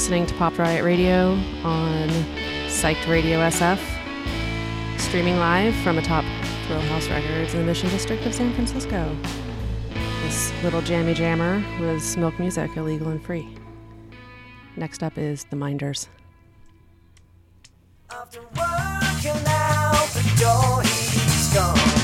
listening to Pop Riot Radio on Psyched Radio SF, streaming live from atop Thrill House Records in the Mission District of San Francisco. This little jammy jammer was Milk Music, illegal and free. Next up is The Minders. After working out the door, he's gone.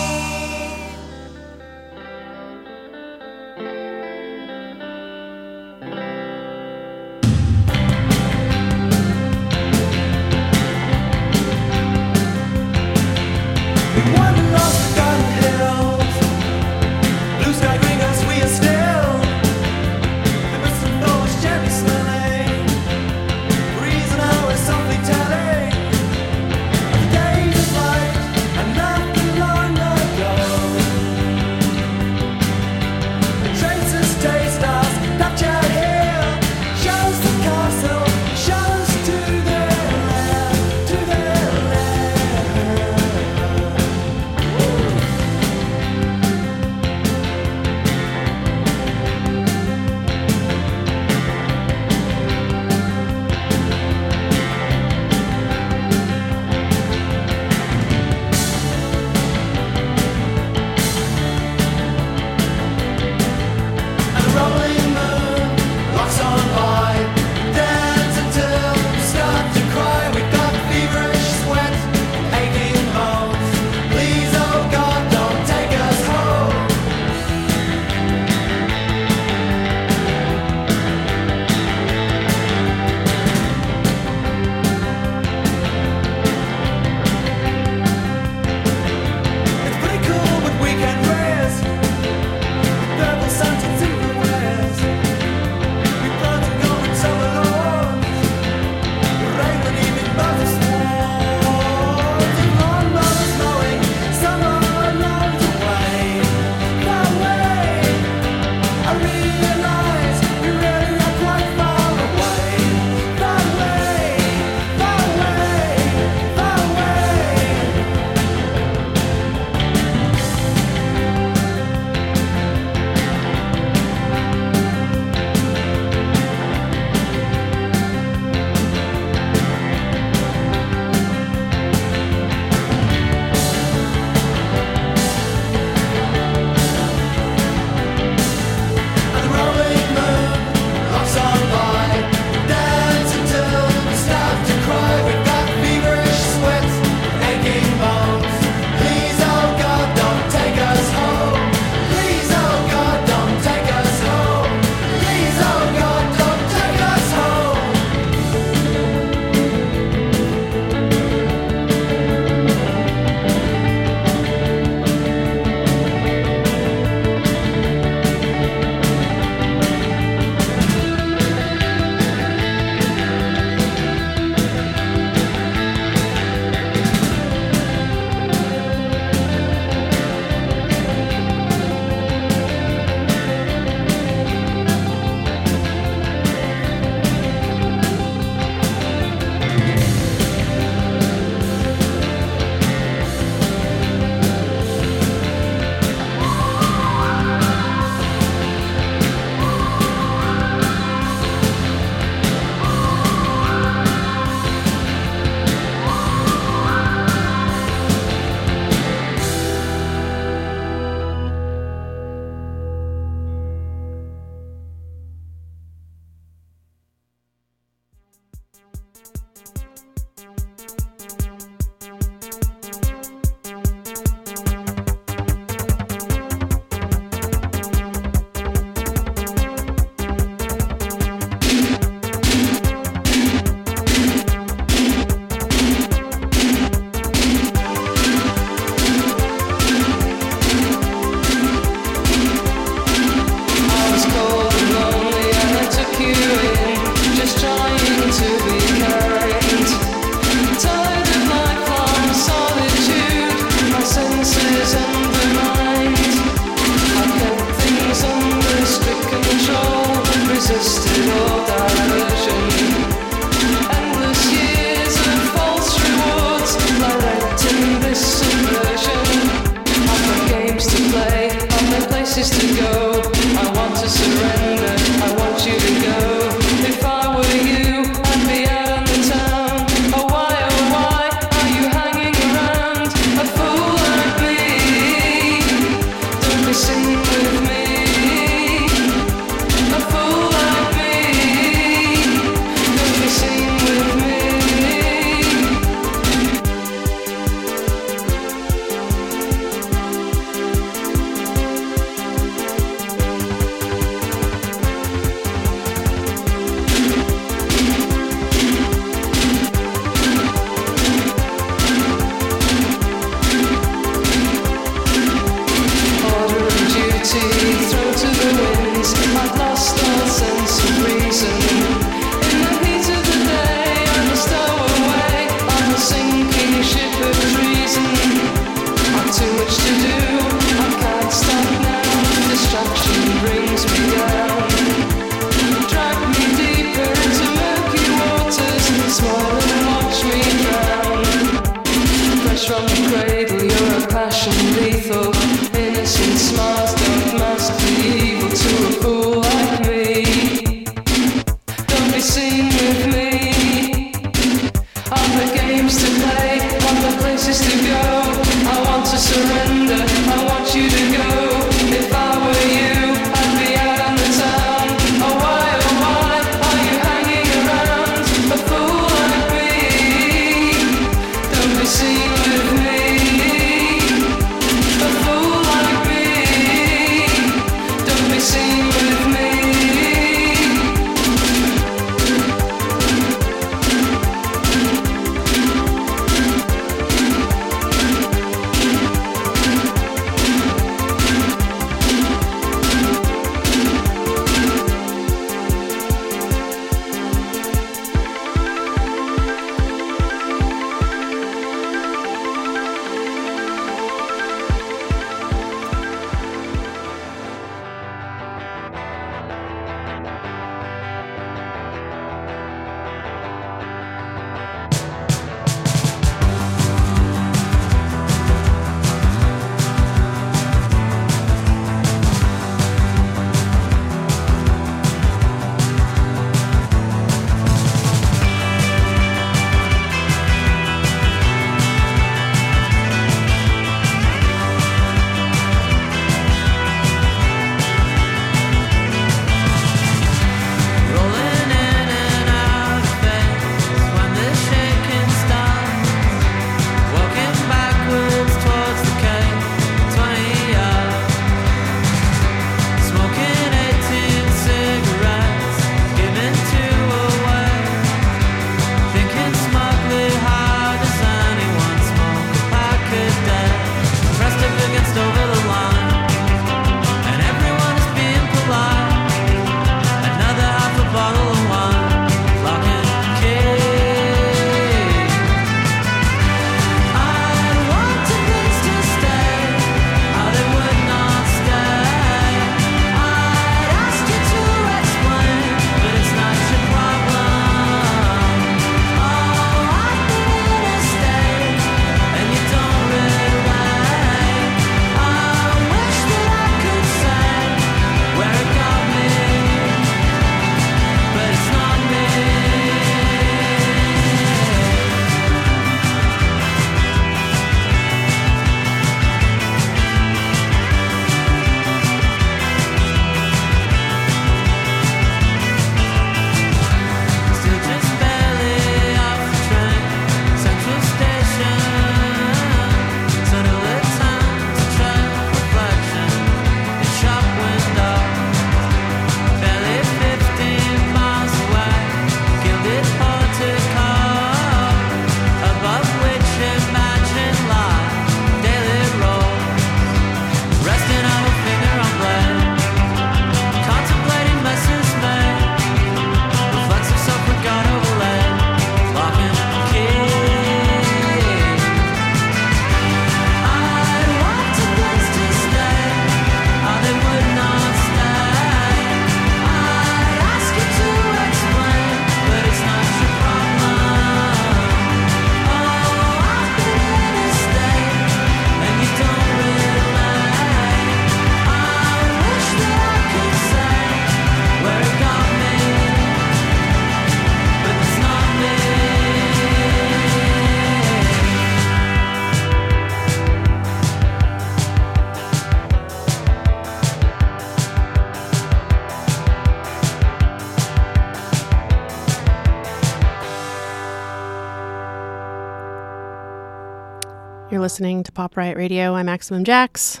You're listening to Pop Riot Radio. I'm Maximum Jax,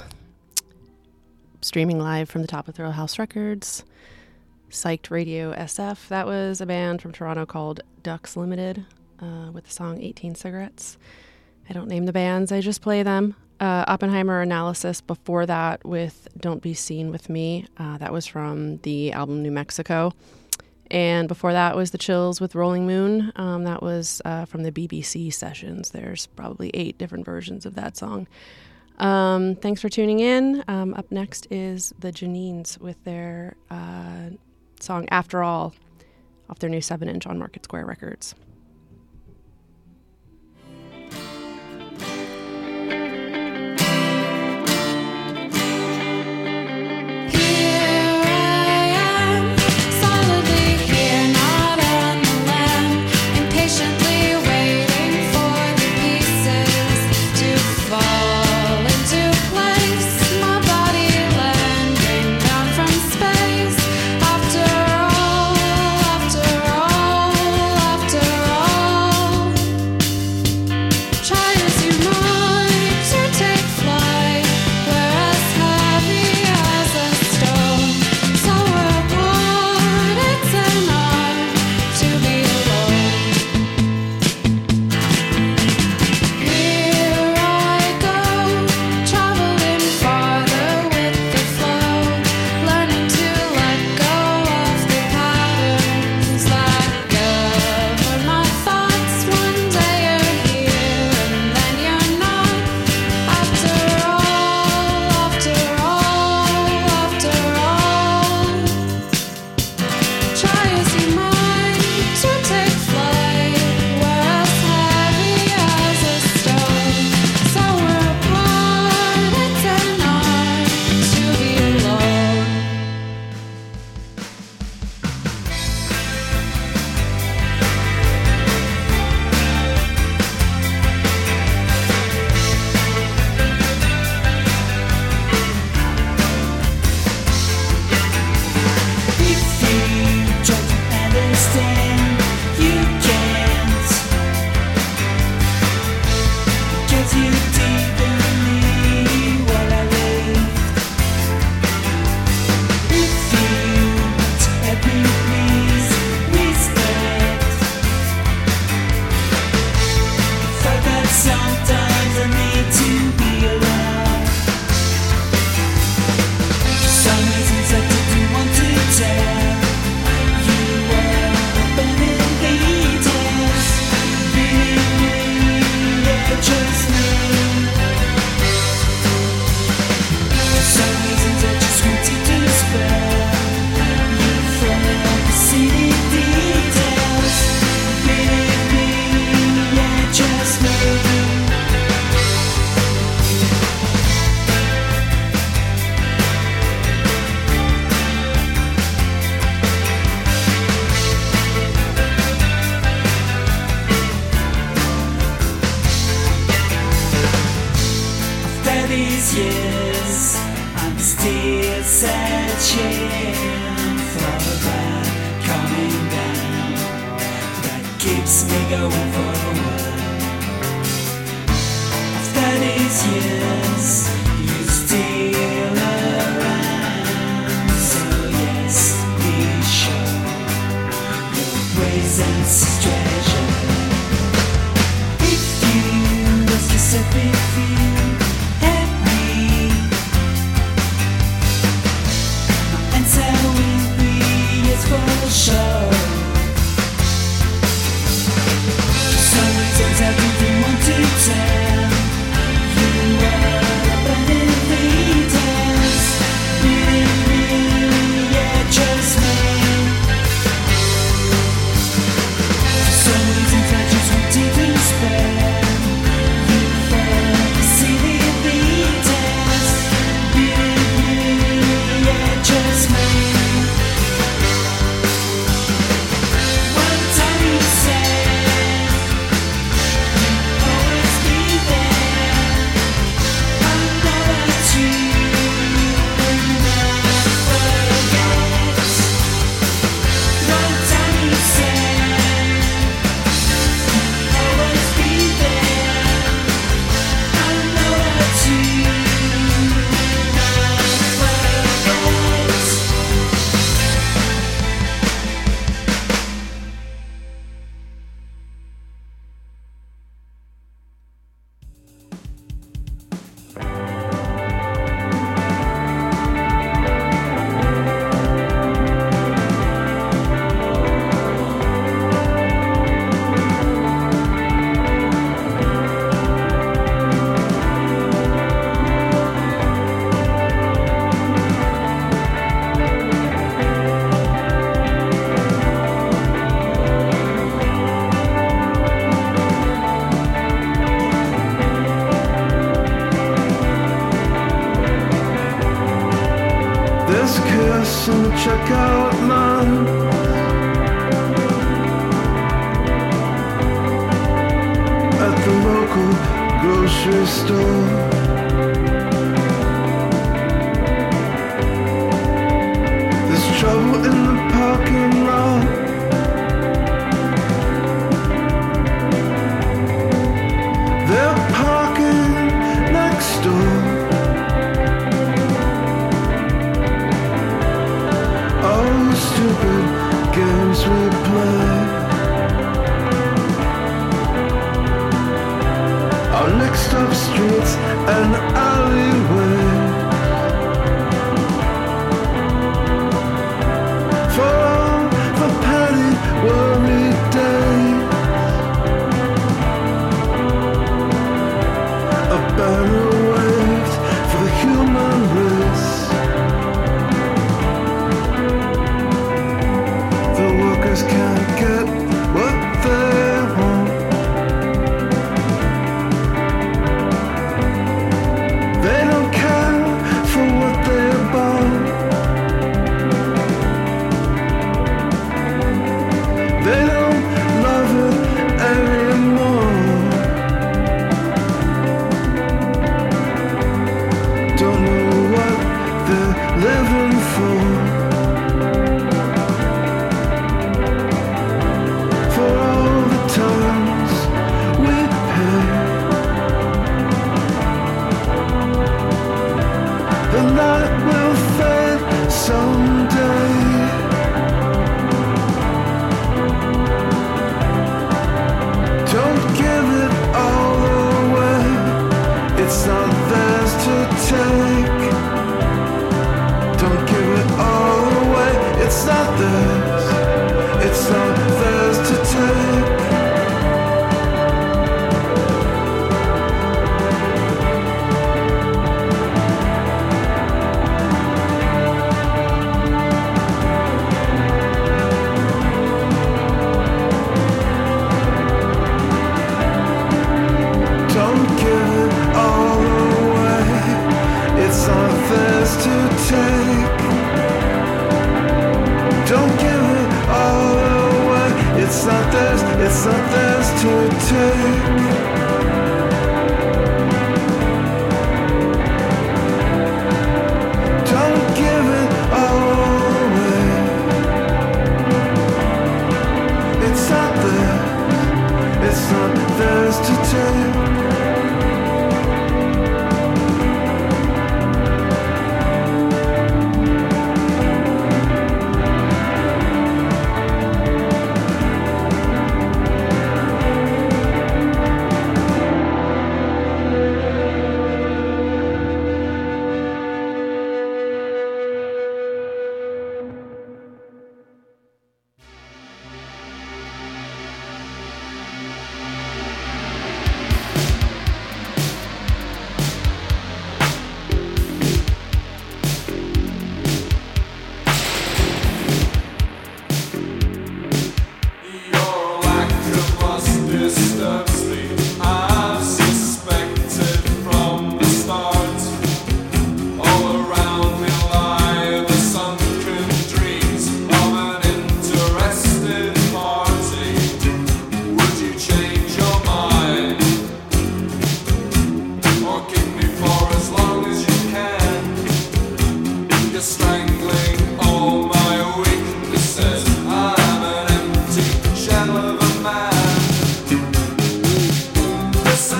streaming live from the top of Thrill House Records. Psyched Radio SF. That was a band from Toronto called Ducks Limited uh, with the song 18 Cigarettes. I don't name the bands, I just play them. Uh, Oppenheimer Analysis before that with Don't Be Seen with Me. Uh, that was from the album New Mexico. And before that was The Chills with Rolling Moon. Um, that was uh, from the BBC sessions. There's probably eight different versions of that song. Um, thanks for tuning in. Um, up next is The Janines with their uh, song After All off their new 7 inch on Market Square Records.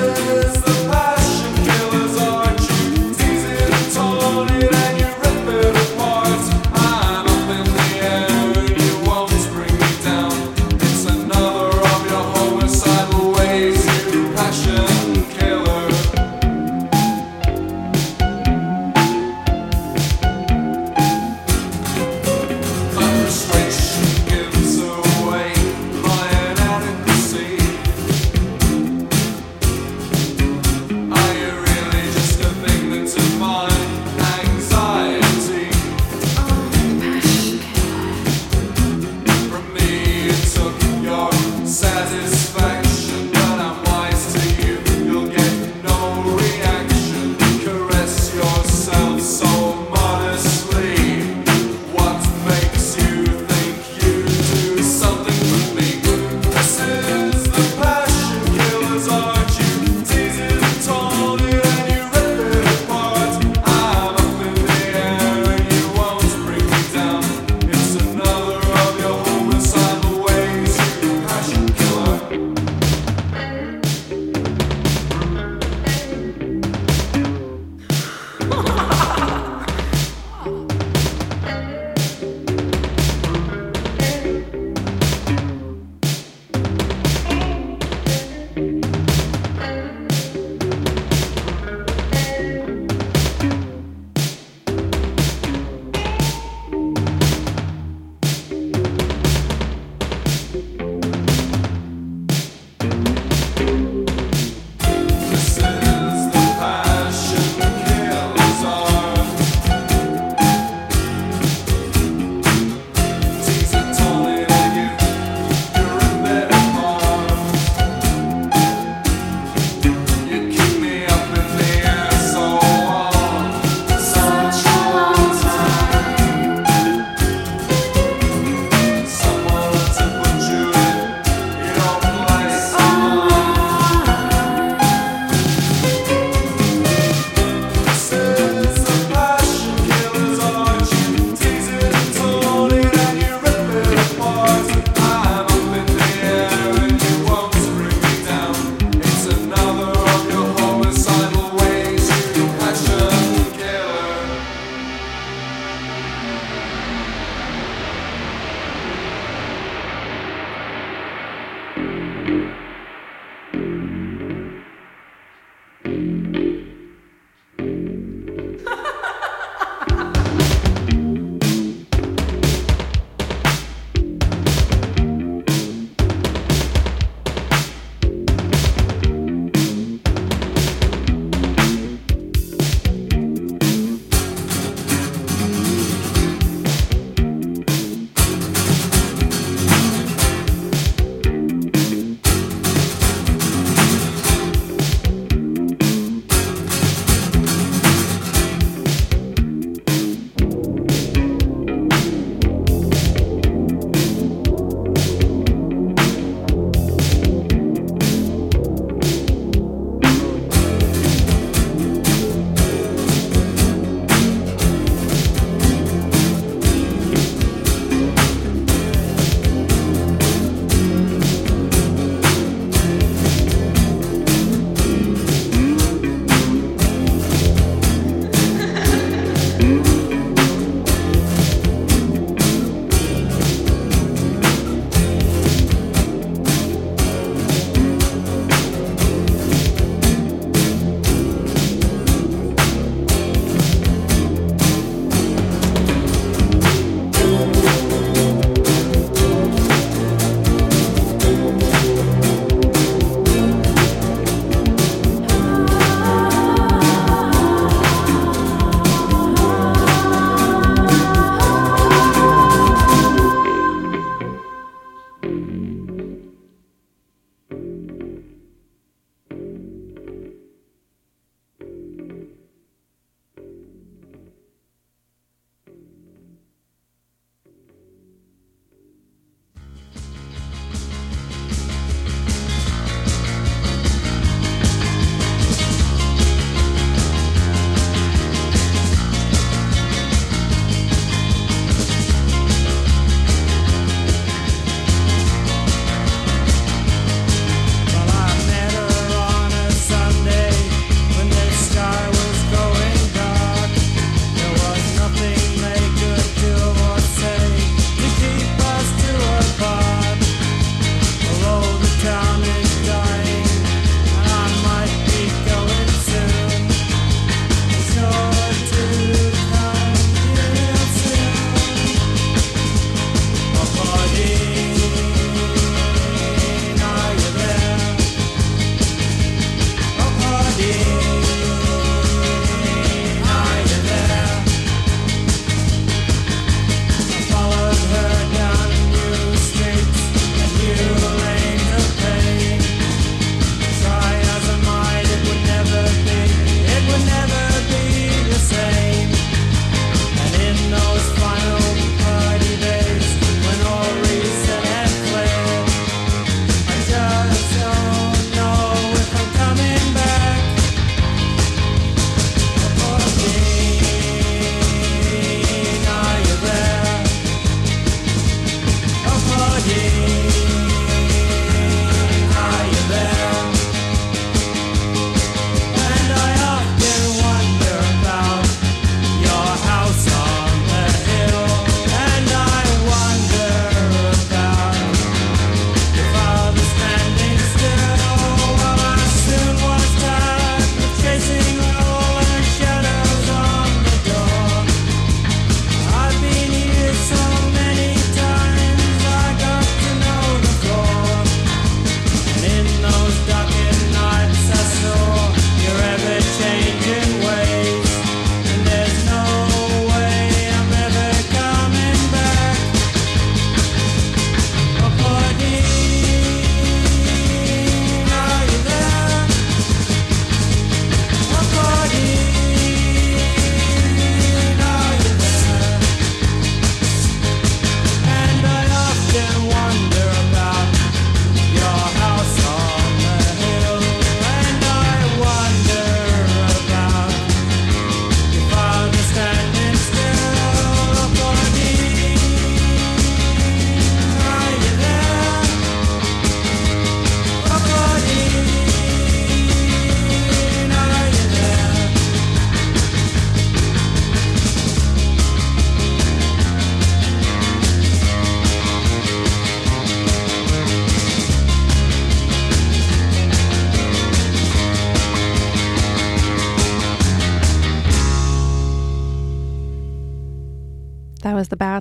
Deus.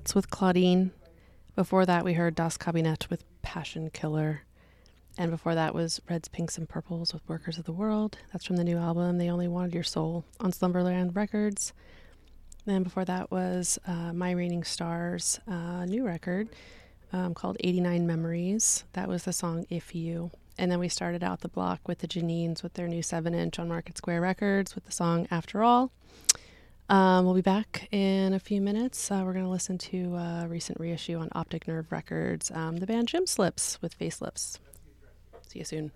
Bats with Claudine. Before that, we heard Das Kabinett with Passion Killer. And before that was Reds, Pinks, and Purples with Workers of the World. That's from the new album, They Only Wanted Your Soul, on Slumberland Records. Then before that was uh, My Raining Stars, uh, new record um, called 89 Memories. That was the song If You. And then we started out the block with the Janines with their new 7 inch on Market Square Records with the song After All. Um, we'll be back in a few minutes. Uh, we're going to listen to a recent reissue on Optic Nerve Records, um, the band Jim Slips with Facelips. See you soon.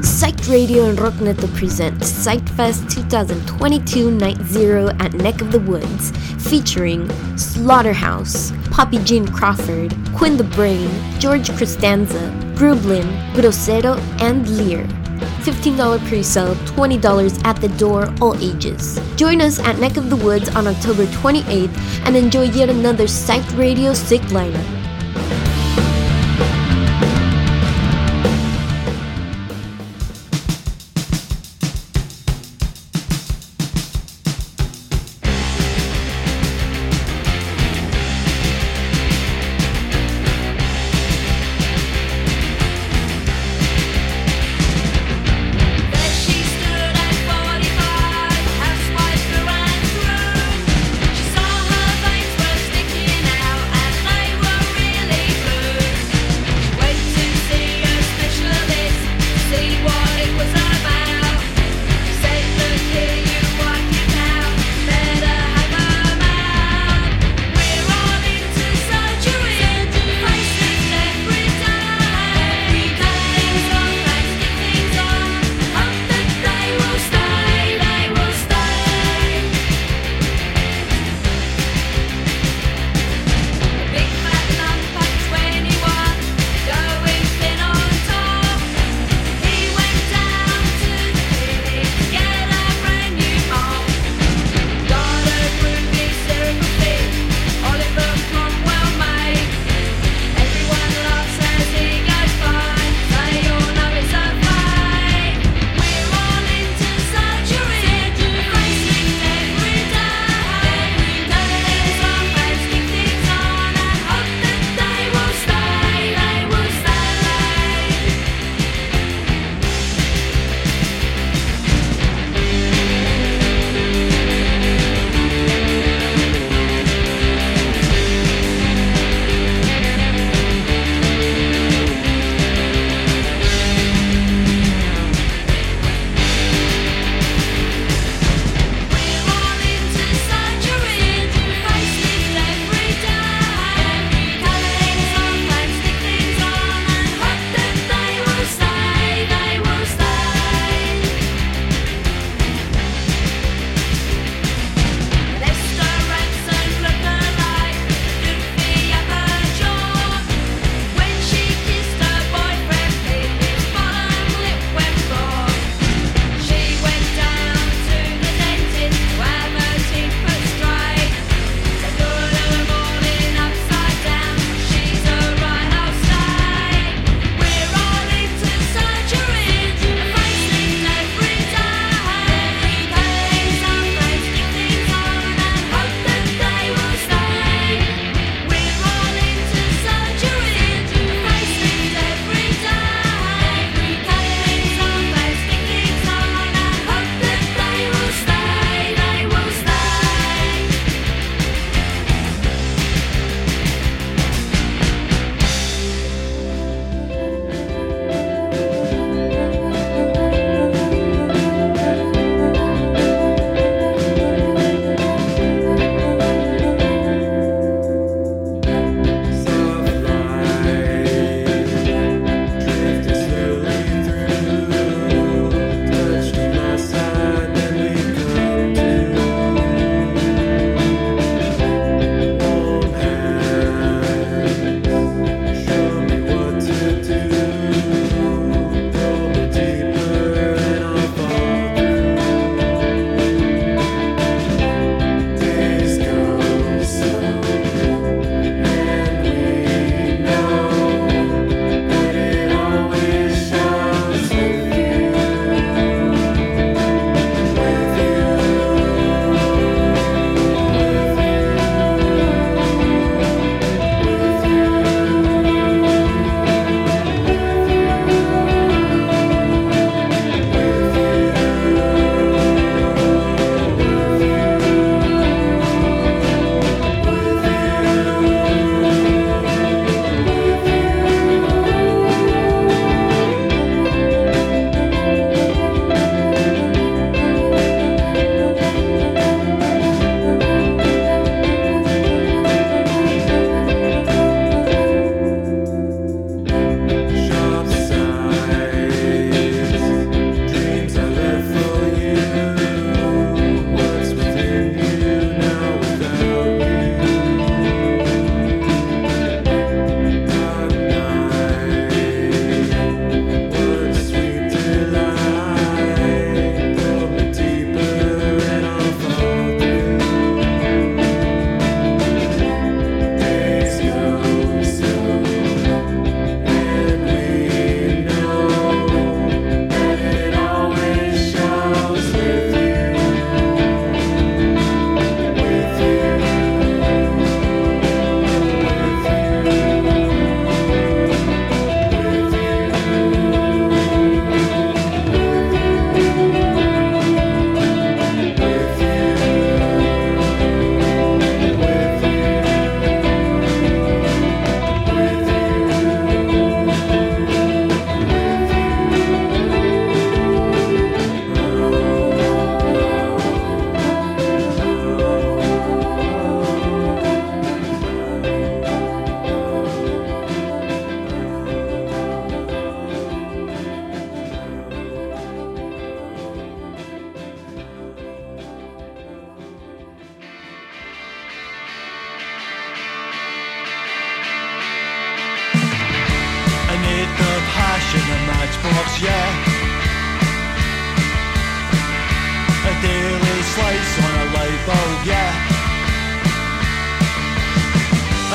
Psyched Radio and Rockneto present Psychfest 2022 Night Zero at Neck of the Woods, featuring Slaughterhouse, Poppy Jean Crawford, Quinn the Brain, George Costanza, Grublin, Grosero, and Lear. $15 pre-sale, $20 at the door, all ages. Join us at Neck of the Woods on October 28th and enjoy yet another Psyched Radio sick lineup.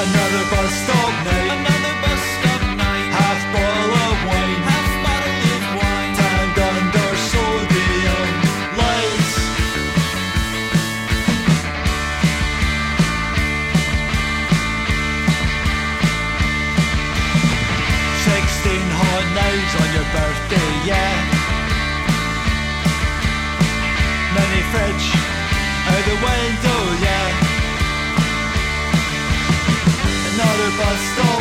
Another Another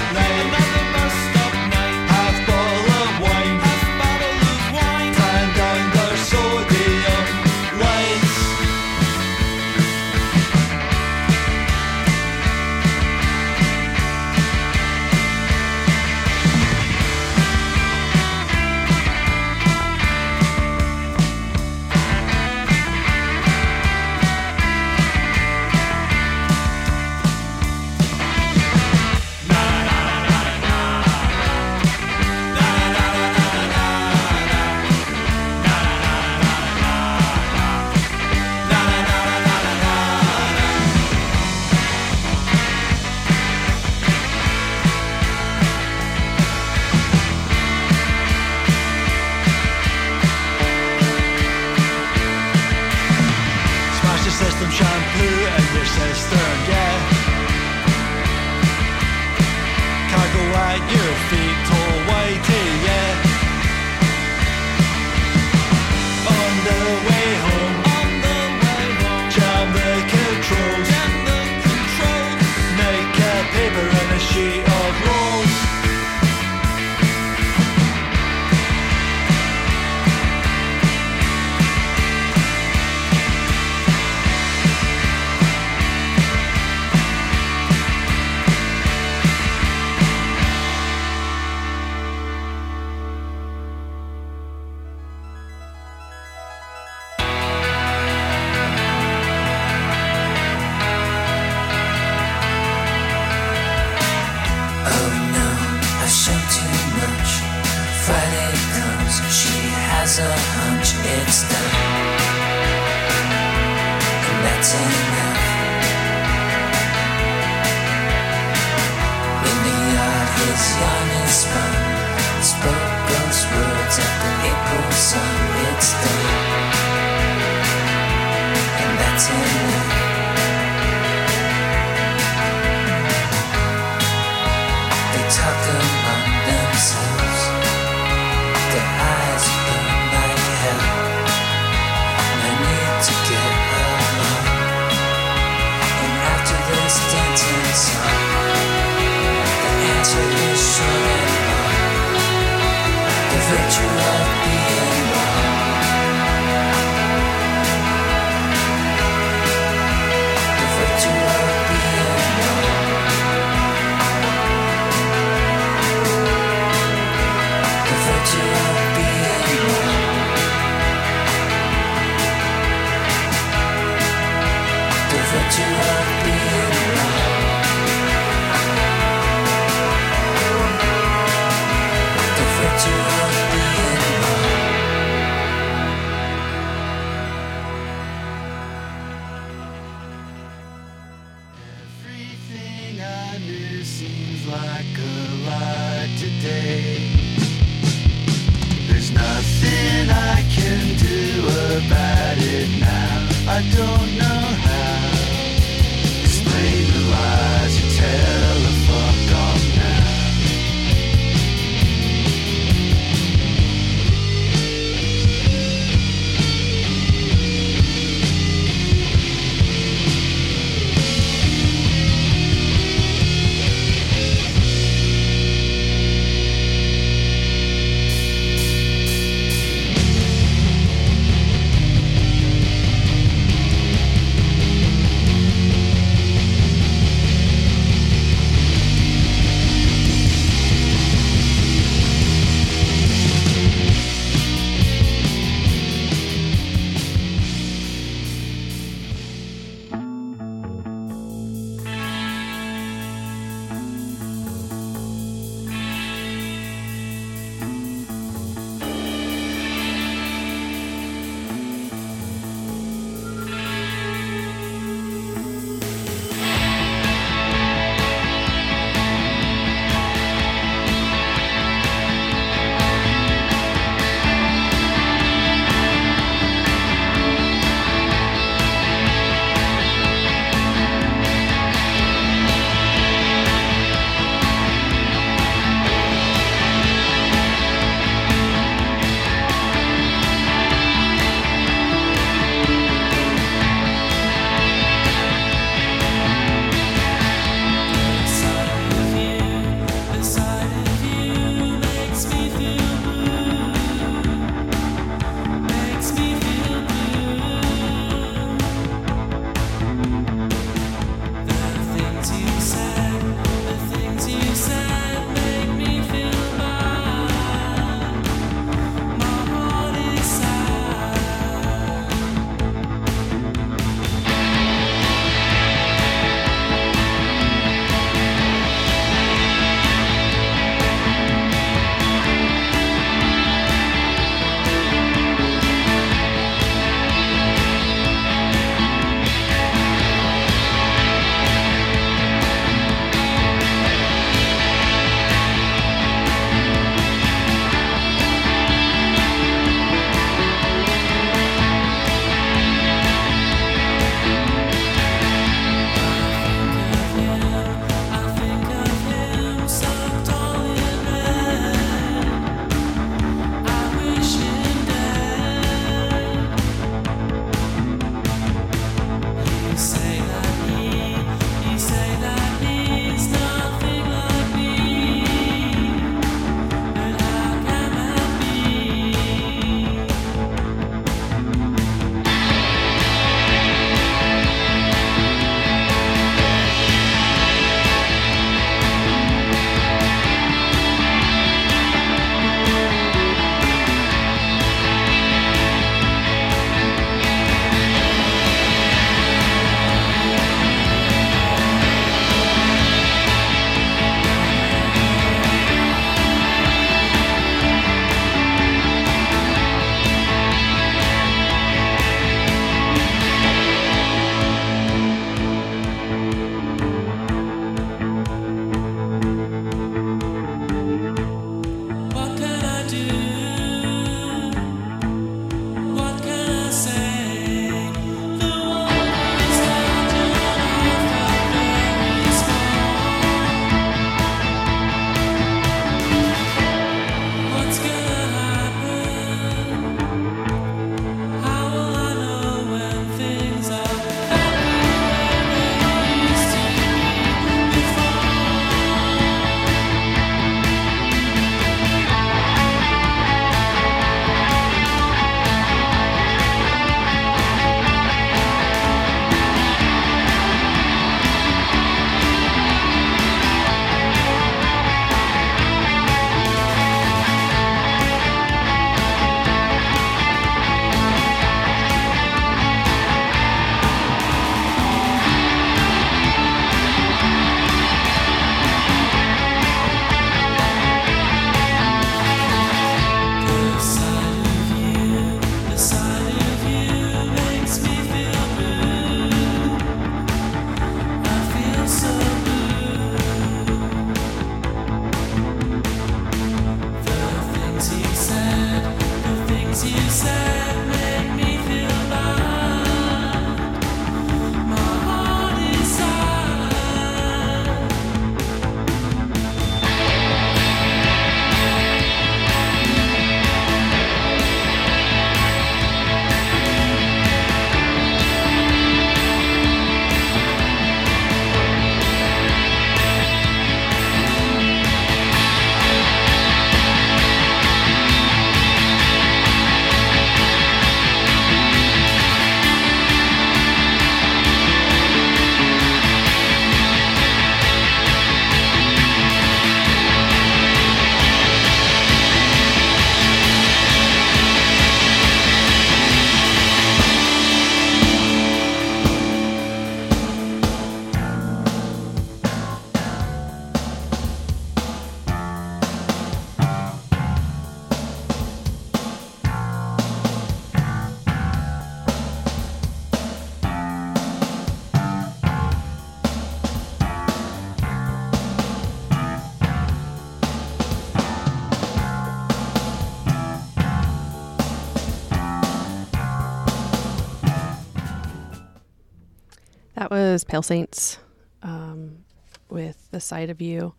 Was Pale Saints um, with The Sight of You.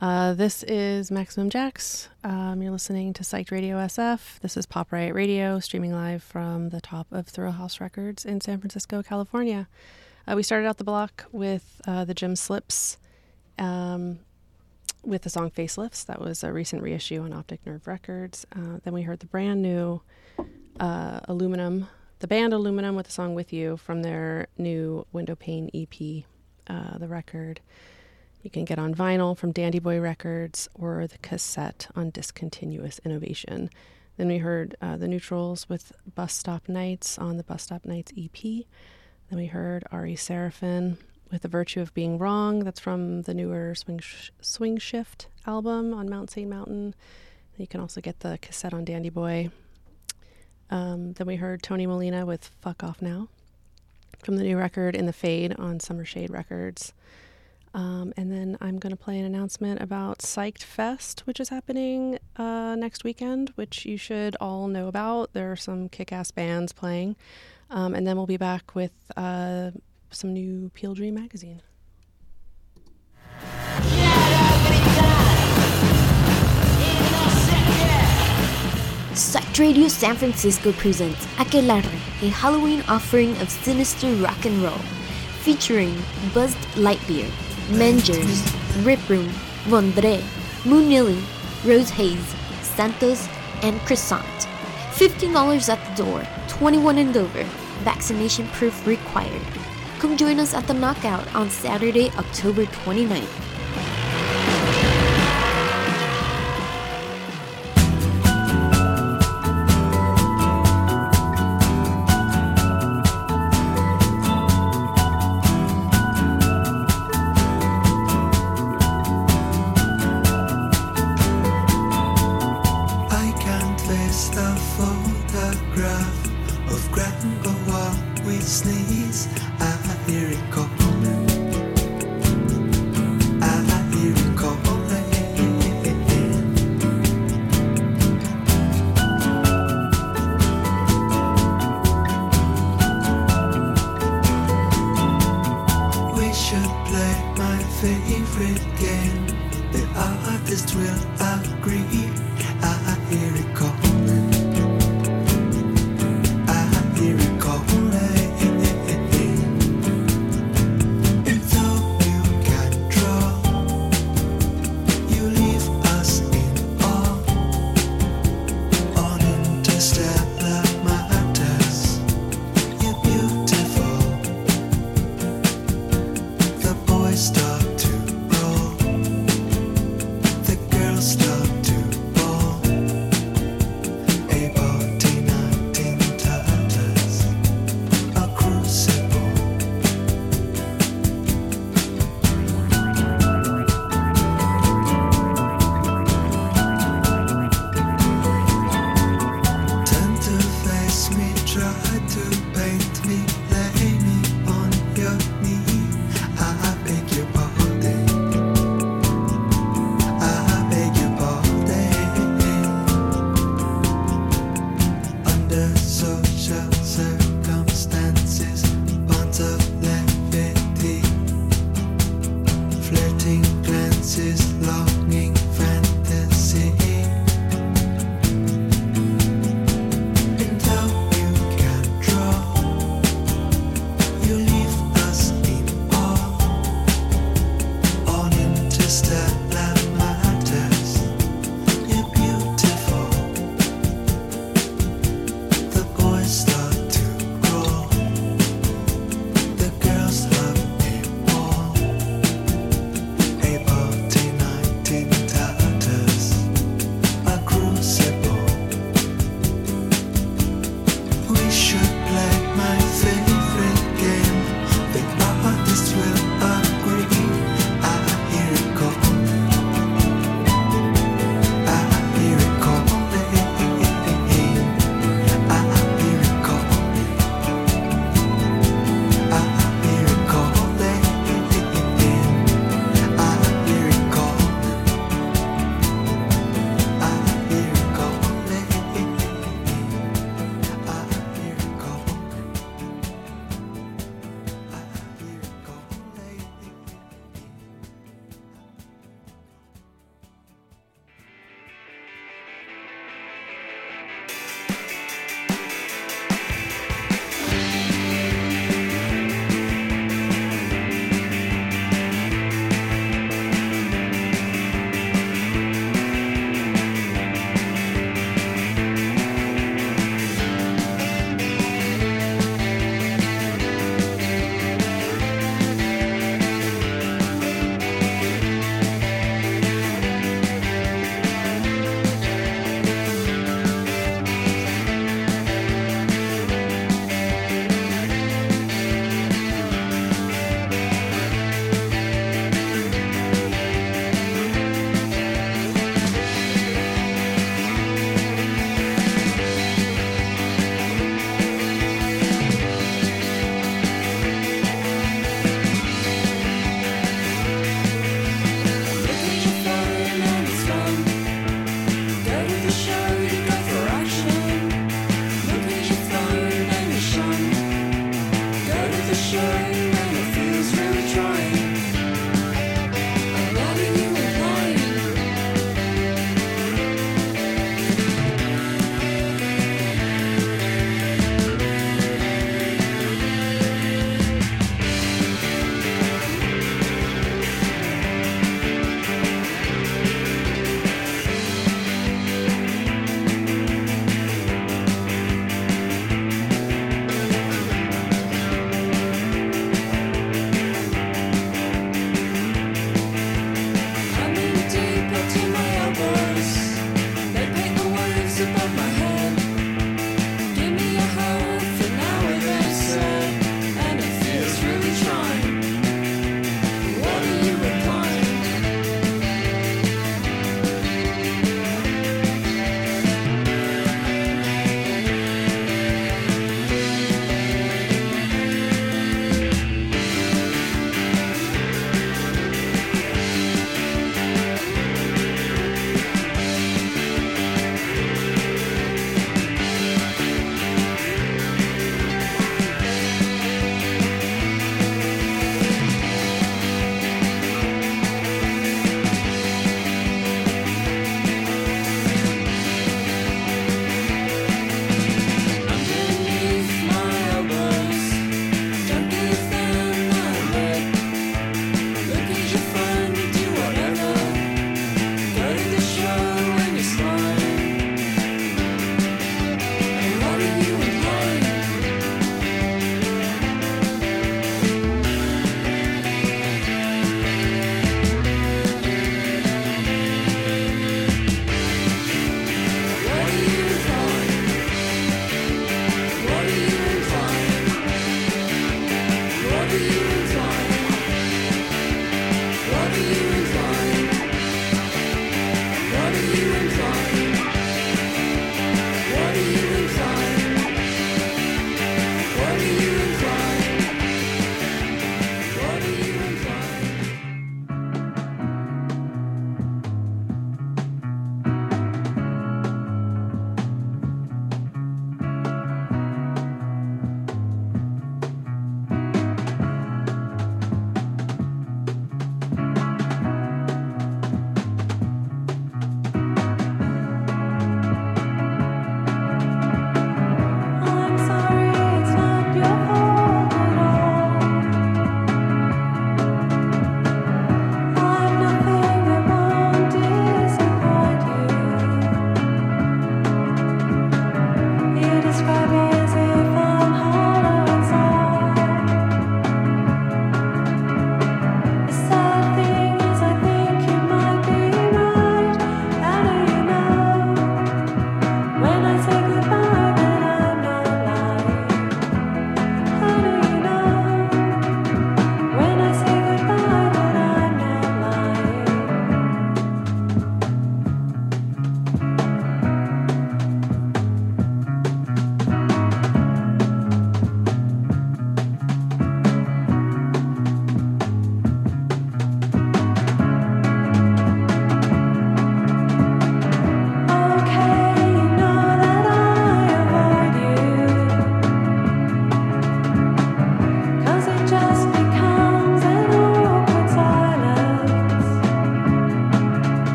Uh, this is Maximum Jax. Um, you're listening to Psyched Radio SF. This is Pop Riot Radio, streaming live from the top of Thrillhouse Records in San Francisco, California. Uh, we started out the block with uh, the Jim Slips um, with the song Facelifts. That was a recent reissue on Optic Nerve Records. Uh, then we heard the brand new uh, Aluminum, the band Aluminum with the song With You from their new Window Pane EP, uh, the record. You can get on vinyl from Dandy Boy Records or the cassette on Discontinuous Innovation. Then we heard uh, the Neutrals with Bus Stop Nights on the Bus Stop Nights EP. Then we heard Ari Seraphin with The Virtue of Being Wrong. That's from the newer Swing, Sh- Swing Shift album on Mount St. Mountain. You can also get the cassette on Dandy Boy. Um, then we heard Tony Molina with Fuck Off Now from the new record In the Fade on Summer Shade Records. Um, and then I'm going to play an announcement about Psyched Fest, which is happening uh, next weekend, which you should all know about. There are some kick ass bands playing. Um, and then we'll be back with uh, some new Peel Dream magazine. Psyched Radio San Francisco presents Aquelarre, a Halloween offering of sinister rock and roll, featuring Buzzed Lightbeard, Mengers, Rip Room, Vondre, Moonilly, Rose Hayes, Santos, and Croissant. $15 at the door, 21 and over, vaccination proof required. Come join us at the Knockout on Saturday, October 29th.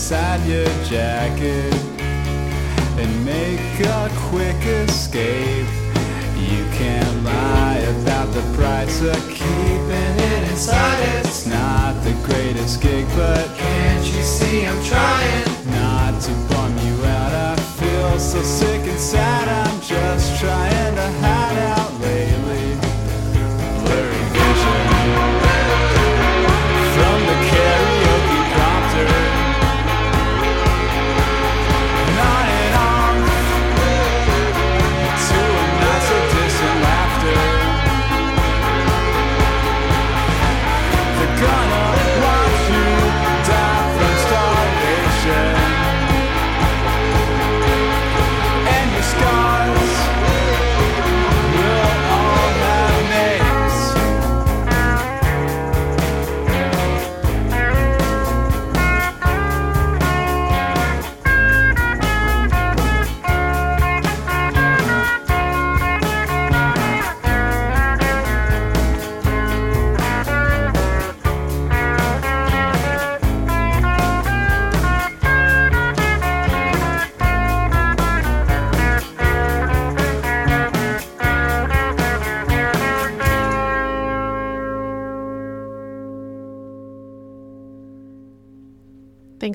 Inside your jacket? and make a quick escape. You can't lie about the price of keeping it inside. It's not the greatest gig, but can't you see I'm trying? not to bum you out. I feel so sick and sad. I'm just trying to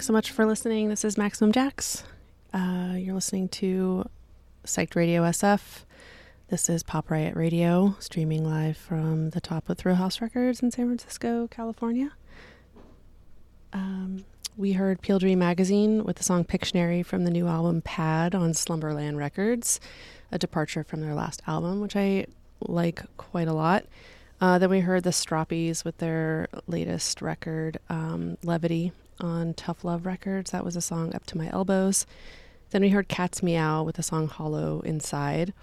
So much for listening. This is Maximum Jax. Uh, you're listening to Psyched Radio SF. This is Pop Riot Radio, streaming live from the top of Thrillhouse Records in San Francisco, California. Um, we heard Peel Dream Magazine with the song Pictionary from the new album Pad on Slumberland Records, a departure from their last album, which I like quite a lot. Uh, then we heard the Stroppies with their latest record, um, Levity, on Tough Love Records. That was a song Up to My Elbows. Then we heard Cat's Miaow with the song Hollow Inside.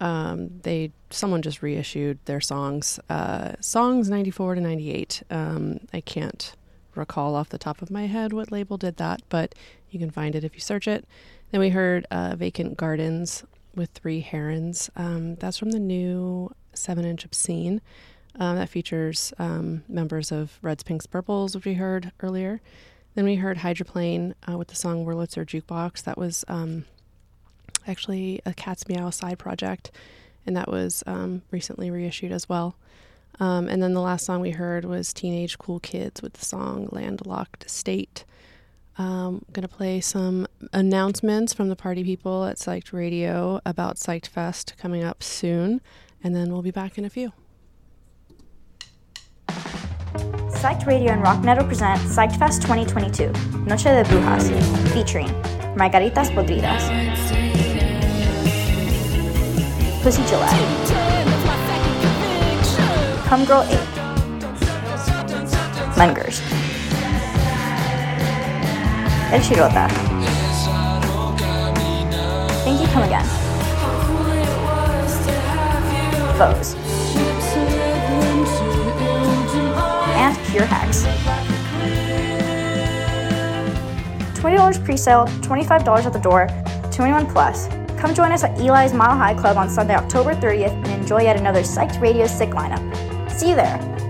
Um, they someone just reissued their songs, uh, songs ninety four to ninety eight. Um, I can't recall off the top of my head what label did that, but you can find it if you search it. Then we heard uh, Vacant Gardens with Three Herons. Um, that's from the new seven inch obscene. Um, that features um, members of Reds, Pinks, Purples, which we heard earlier. Then we heard Hydroplane uh, with the song Wurlitzer Jukebox. That was um, actually a Cat's Miaow side project, and that was um, recently reissued as well. Um, and then the last song we heard was Teenage Cool Kids with the song Landlocked State. Um, I'm going to play some announcements from the party people at Psyched Radio about Psyched Fest coming up soon, and then we'll be back in a few. Psyched Radio and Rock Metal present Psyched Fest 2022, Noche de Brujas, featuring Margaritas Podridas, Pussy Gillette, Cumgirl8, Mungers, El Chirota, Thank You Come Again, Foes, Pure Hacks. $20 pre-sale, $25 at the door, 21 plus. Come join us at Eli's Mile High Club on Sunday, October 30th and enjoy yet another Psyched Radio Sick lineup. See you there.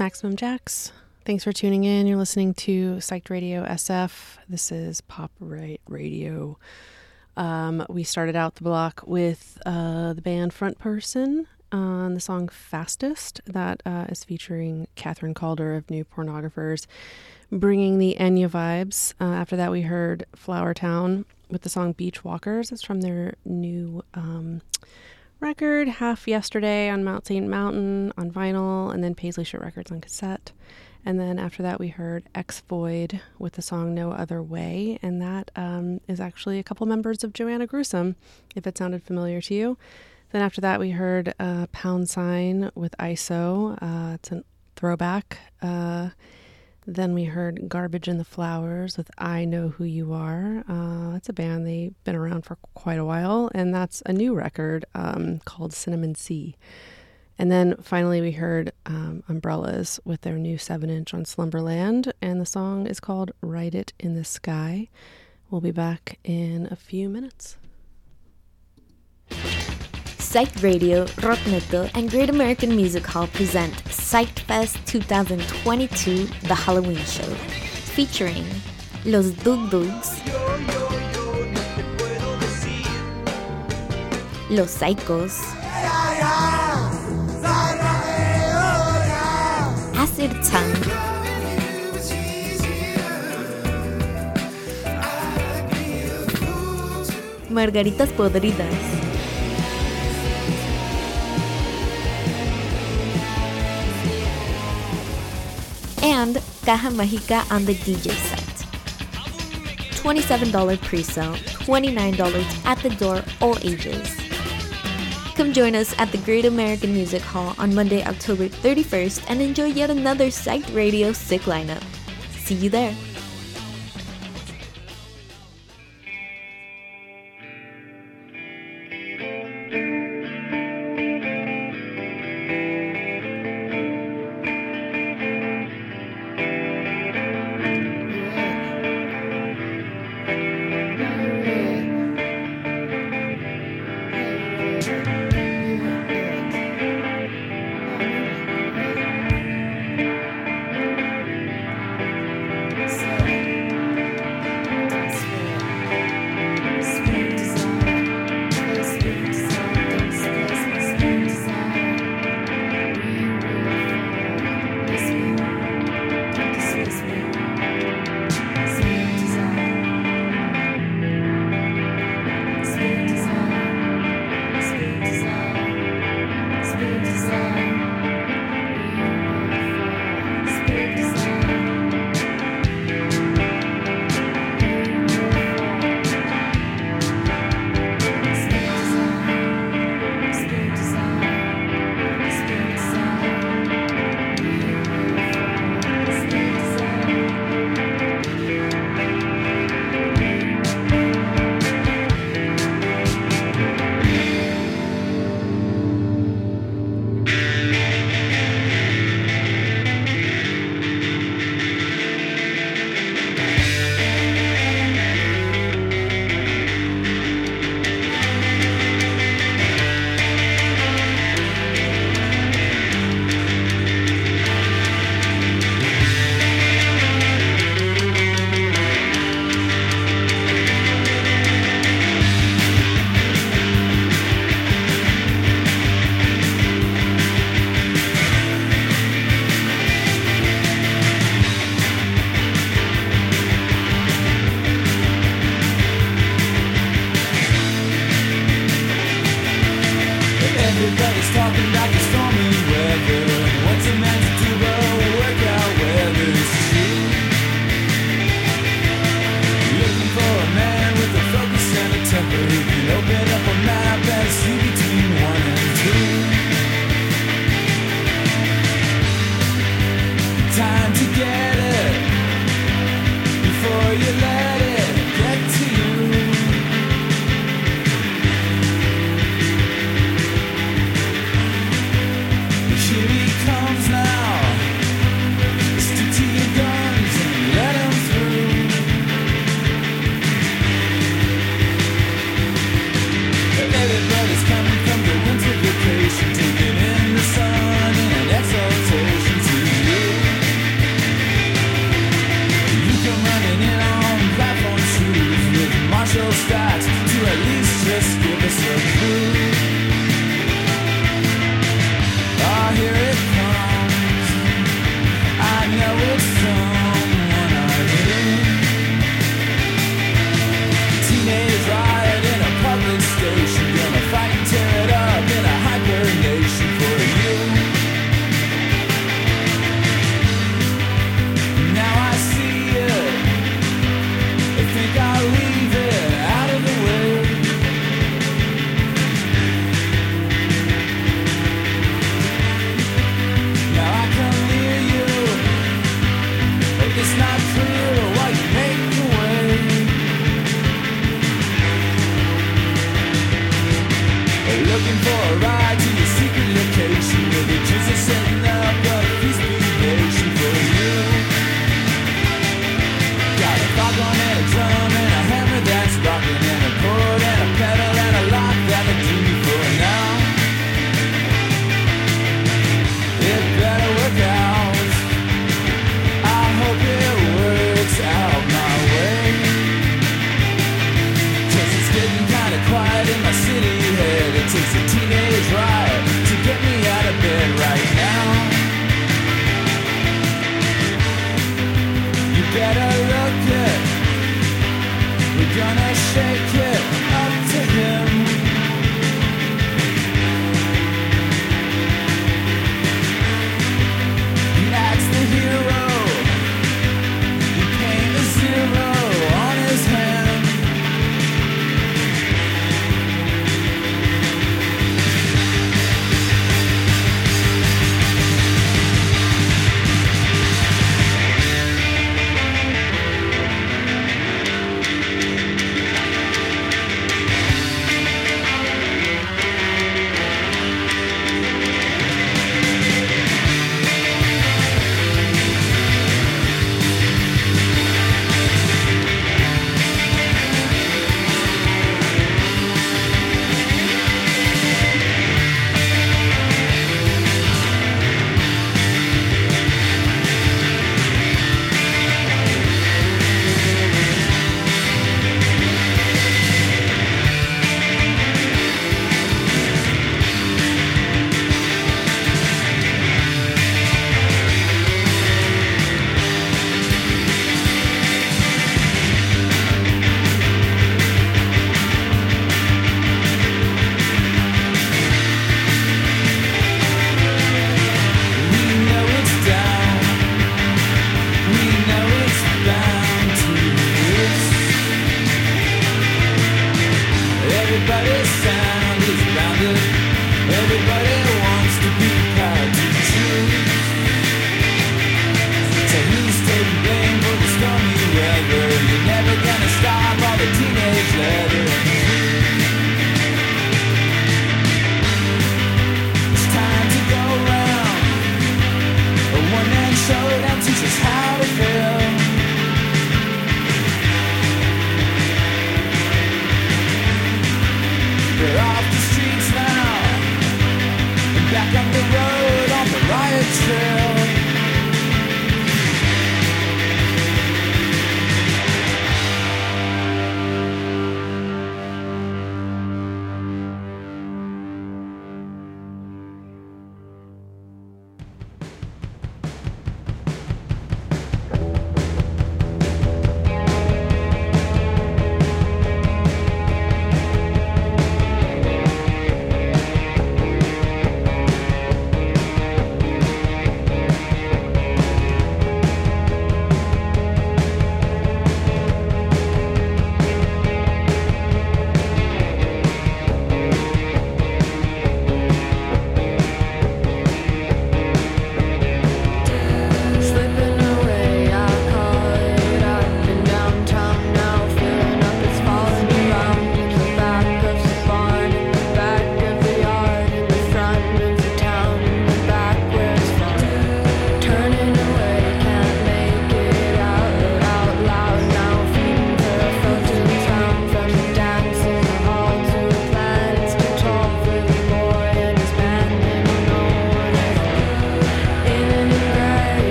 Maximum Jax. Thanks for tuning in. You're listening to Psyched Radio SF. This is Pop Riot Radio. Um, we started out the block with uh, the band Front Person on the song Fastest, that uh, is featuring Kathryn Calder of New Pornographers, bringing the Enya vibes. Uh, after that, we heard Flower Town with the song Beach Walkers. It's from their new um, record, Half Yesterday on Mount St. Mountain on vinyl, and then Paisley Shirt Records on cassette. And then after that, we heard Ex-Void with the song No Other Way. And that um, is actually a couple members of Joanna Gruesome, if it sounded familiar to you. Then after that, we heard uh, Pound Sign with ISO. Uh, it's a throwback. Uh, then we heard Garbage in the Flowers with I Know Who You Are. Uh, it's a band, they've been around for quite a while. And that's a new record um, called Cinnamon Sea. And then finally, we heard um, Umbrellas with their new 7 inch on Slumberland, and the song is called Write It in the Sky. We'll be back in a few minutes. Psyched Radio, Rockneto, and Great American Music Hall present Psyched Fest 2022, The Halloween Show, featuring Los Dug Dugs, Los Psychos, Acid Tongue, Margaritas Podridas, and Caja Mágica on the DJ set. $27 pre-sale, $29 at the door, all ages. Come join us at the Great American Music Hall on Monday, October 31st and enjoy yet another Psyched Radio sick lineup. See you there.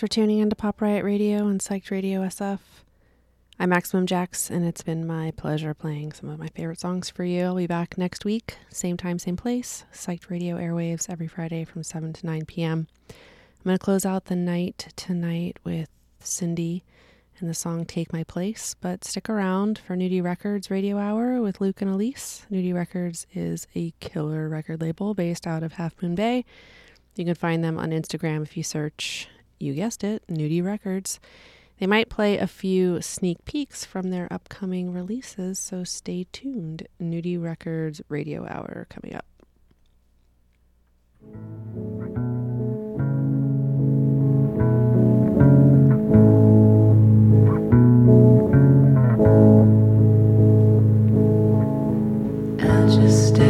For tuning in to Pop Riot Radio and Psyched Radio SF. I'm Maximum Jax, and it's been my pleasure playing some of my favorite songs for you. I'll be back next week, same time, same place. Psyched Radio airwaves every Friday from 7 to 9 p.m. I'm going to close out the night tonight with Cindy and the song Take My Place, but stick around for Nudie Records Radio Hour with Luke and Elise. Nudie Records is a killer record label based out of Half Moon Bay. You can find them on Instagram if you search, you guessed it, Nudie Records. They might play a few sneak peeks from their upcoming releases, so stay tuned. Nudie Records Radio Hour coming up. I'll just stay.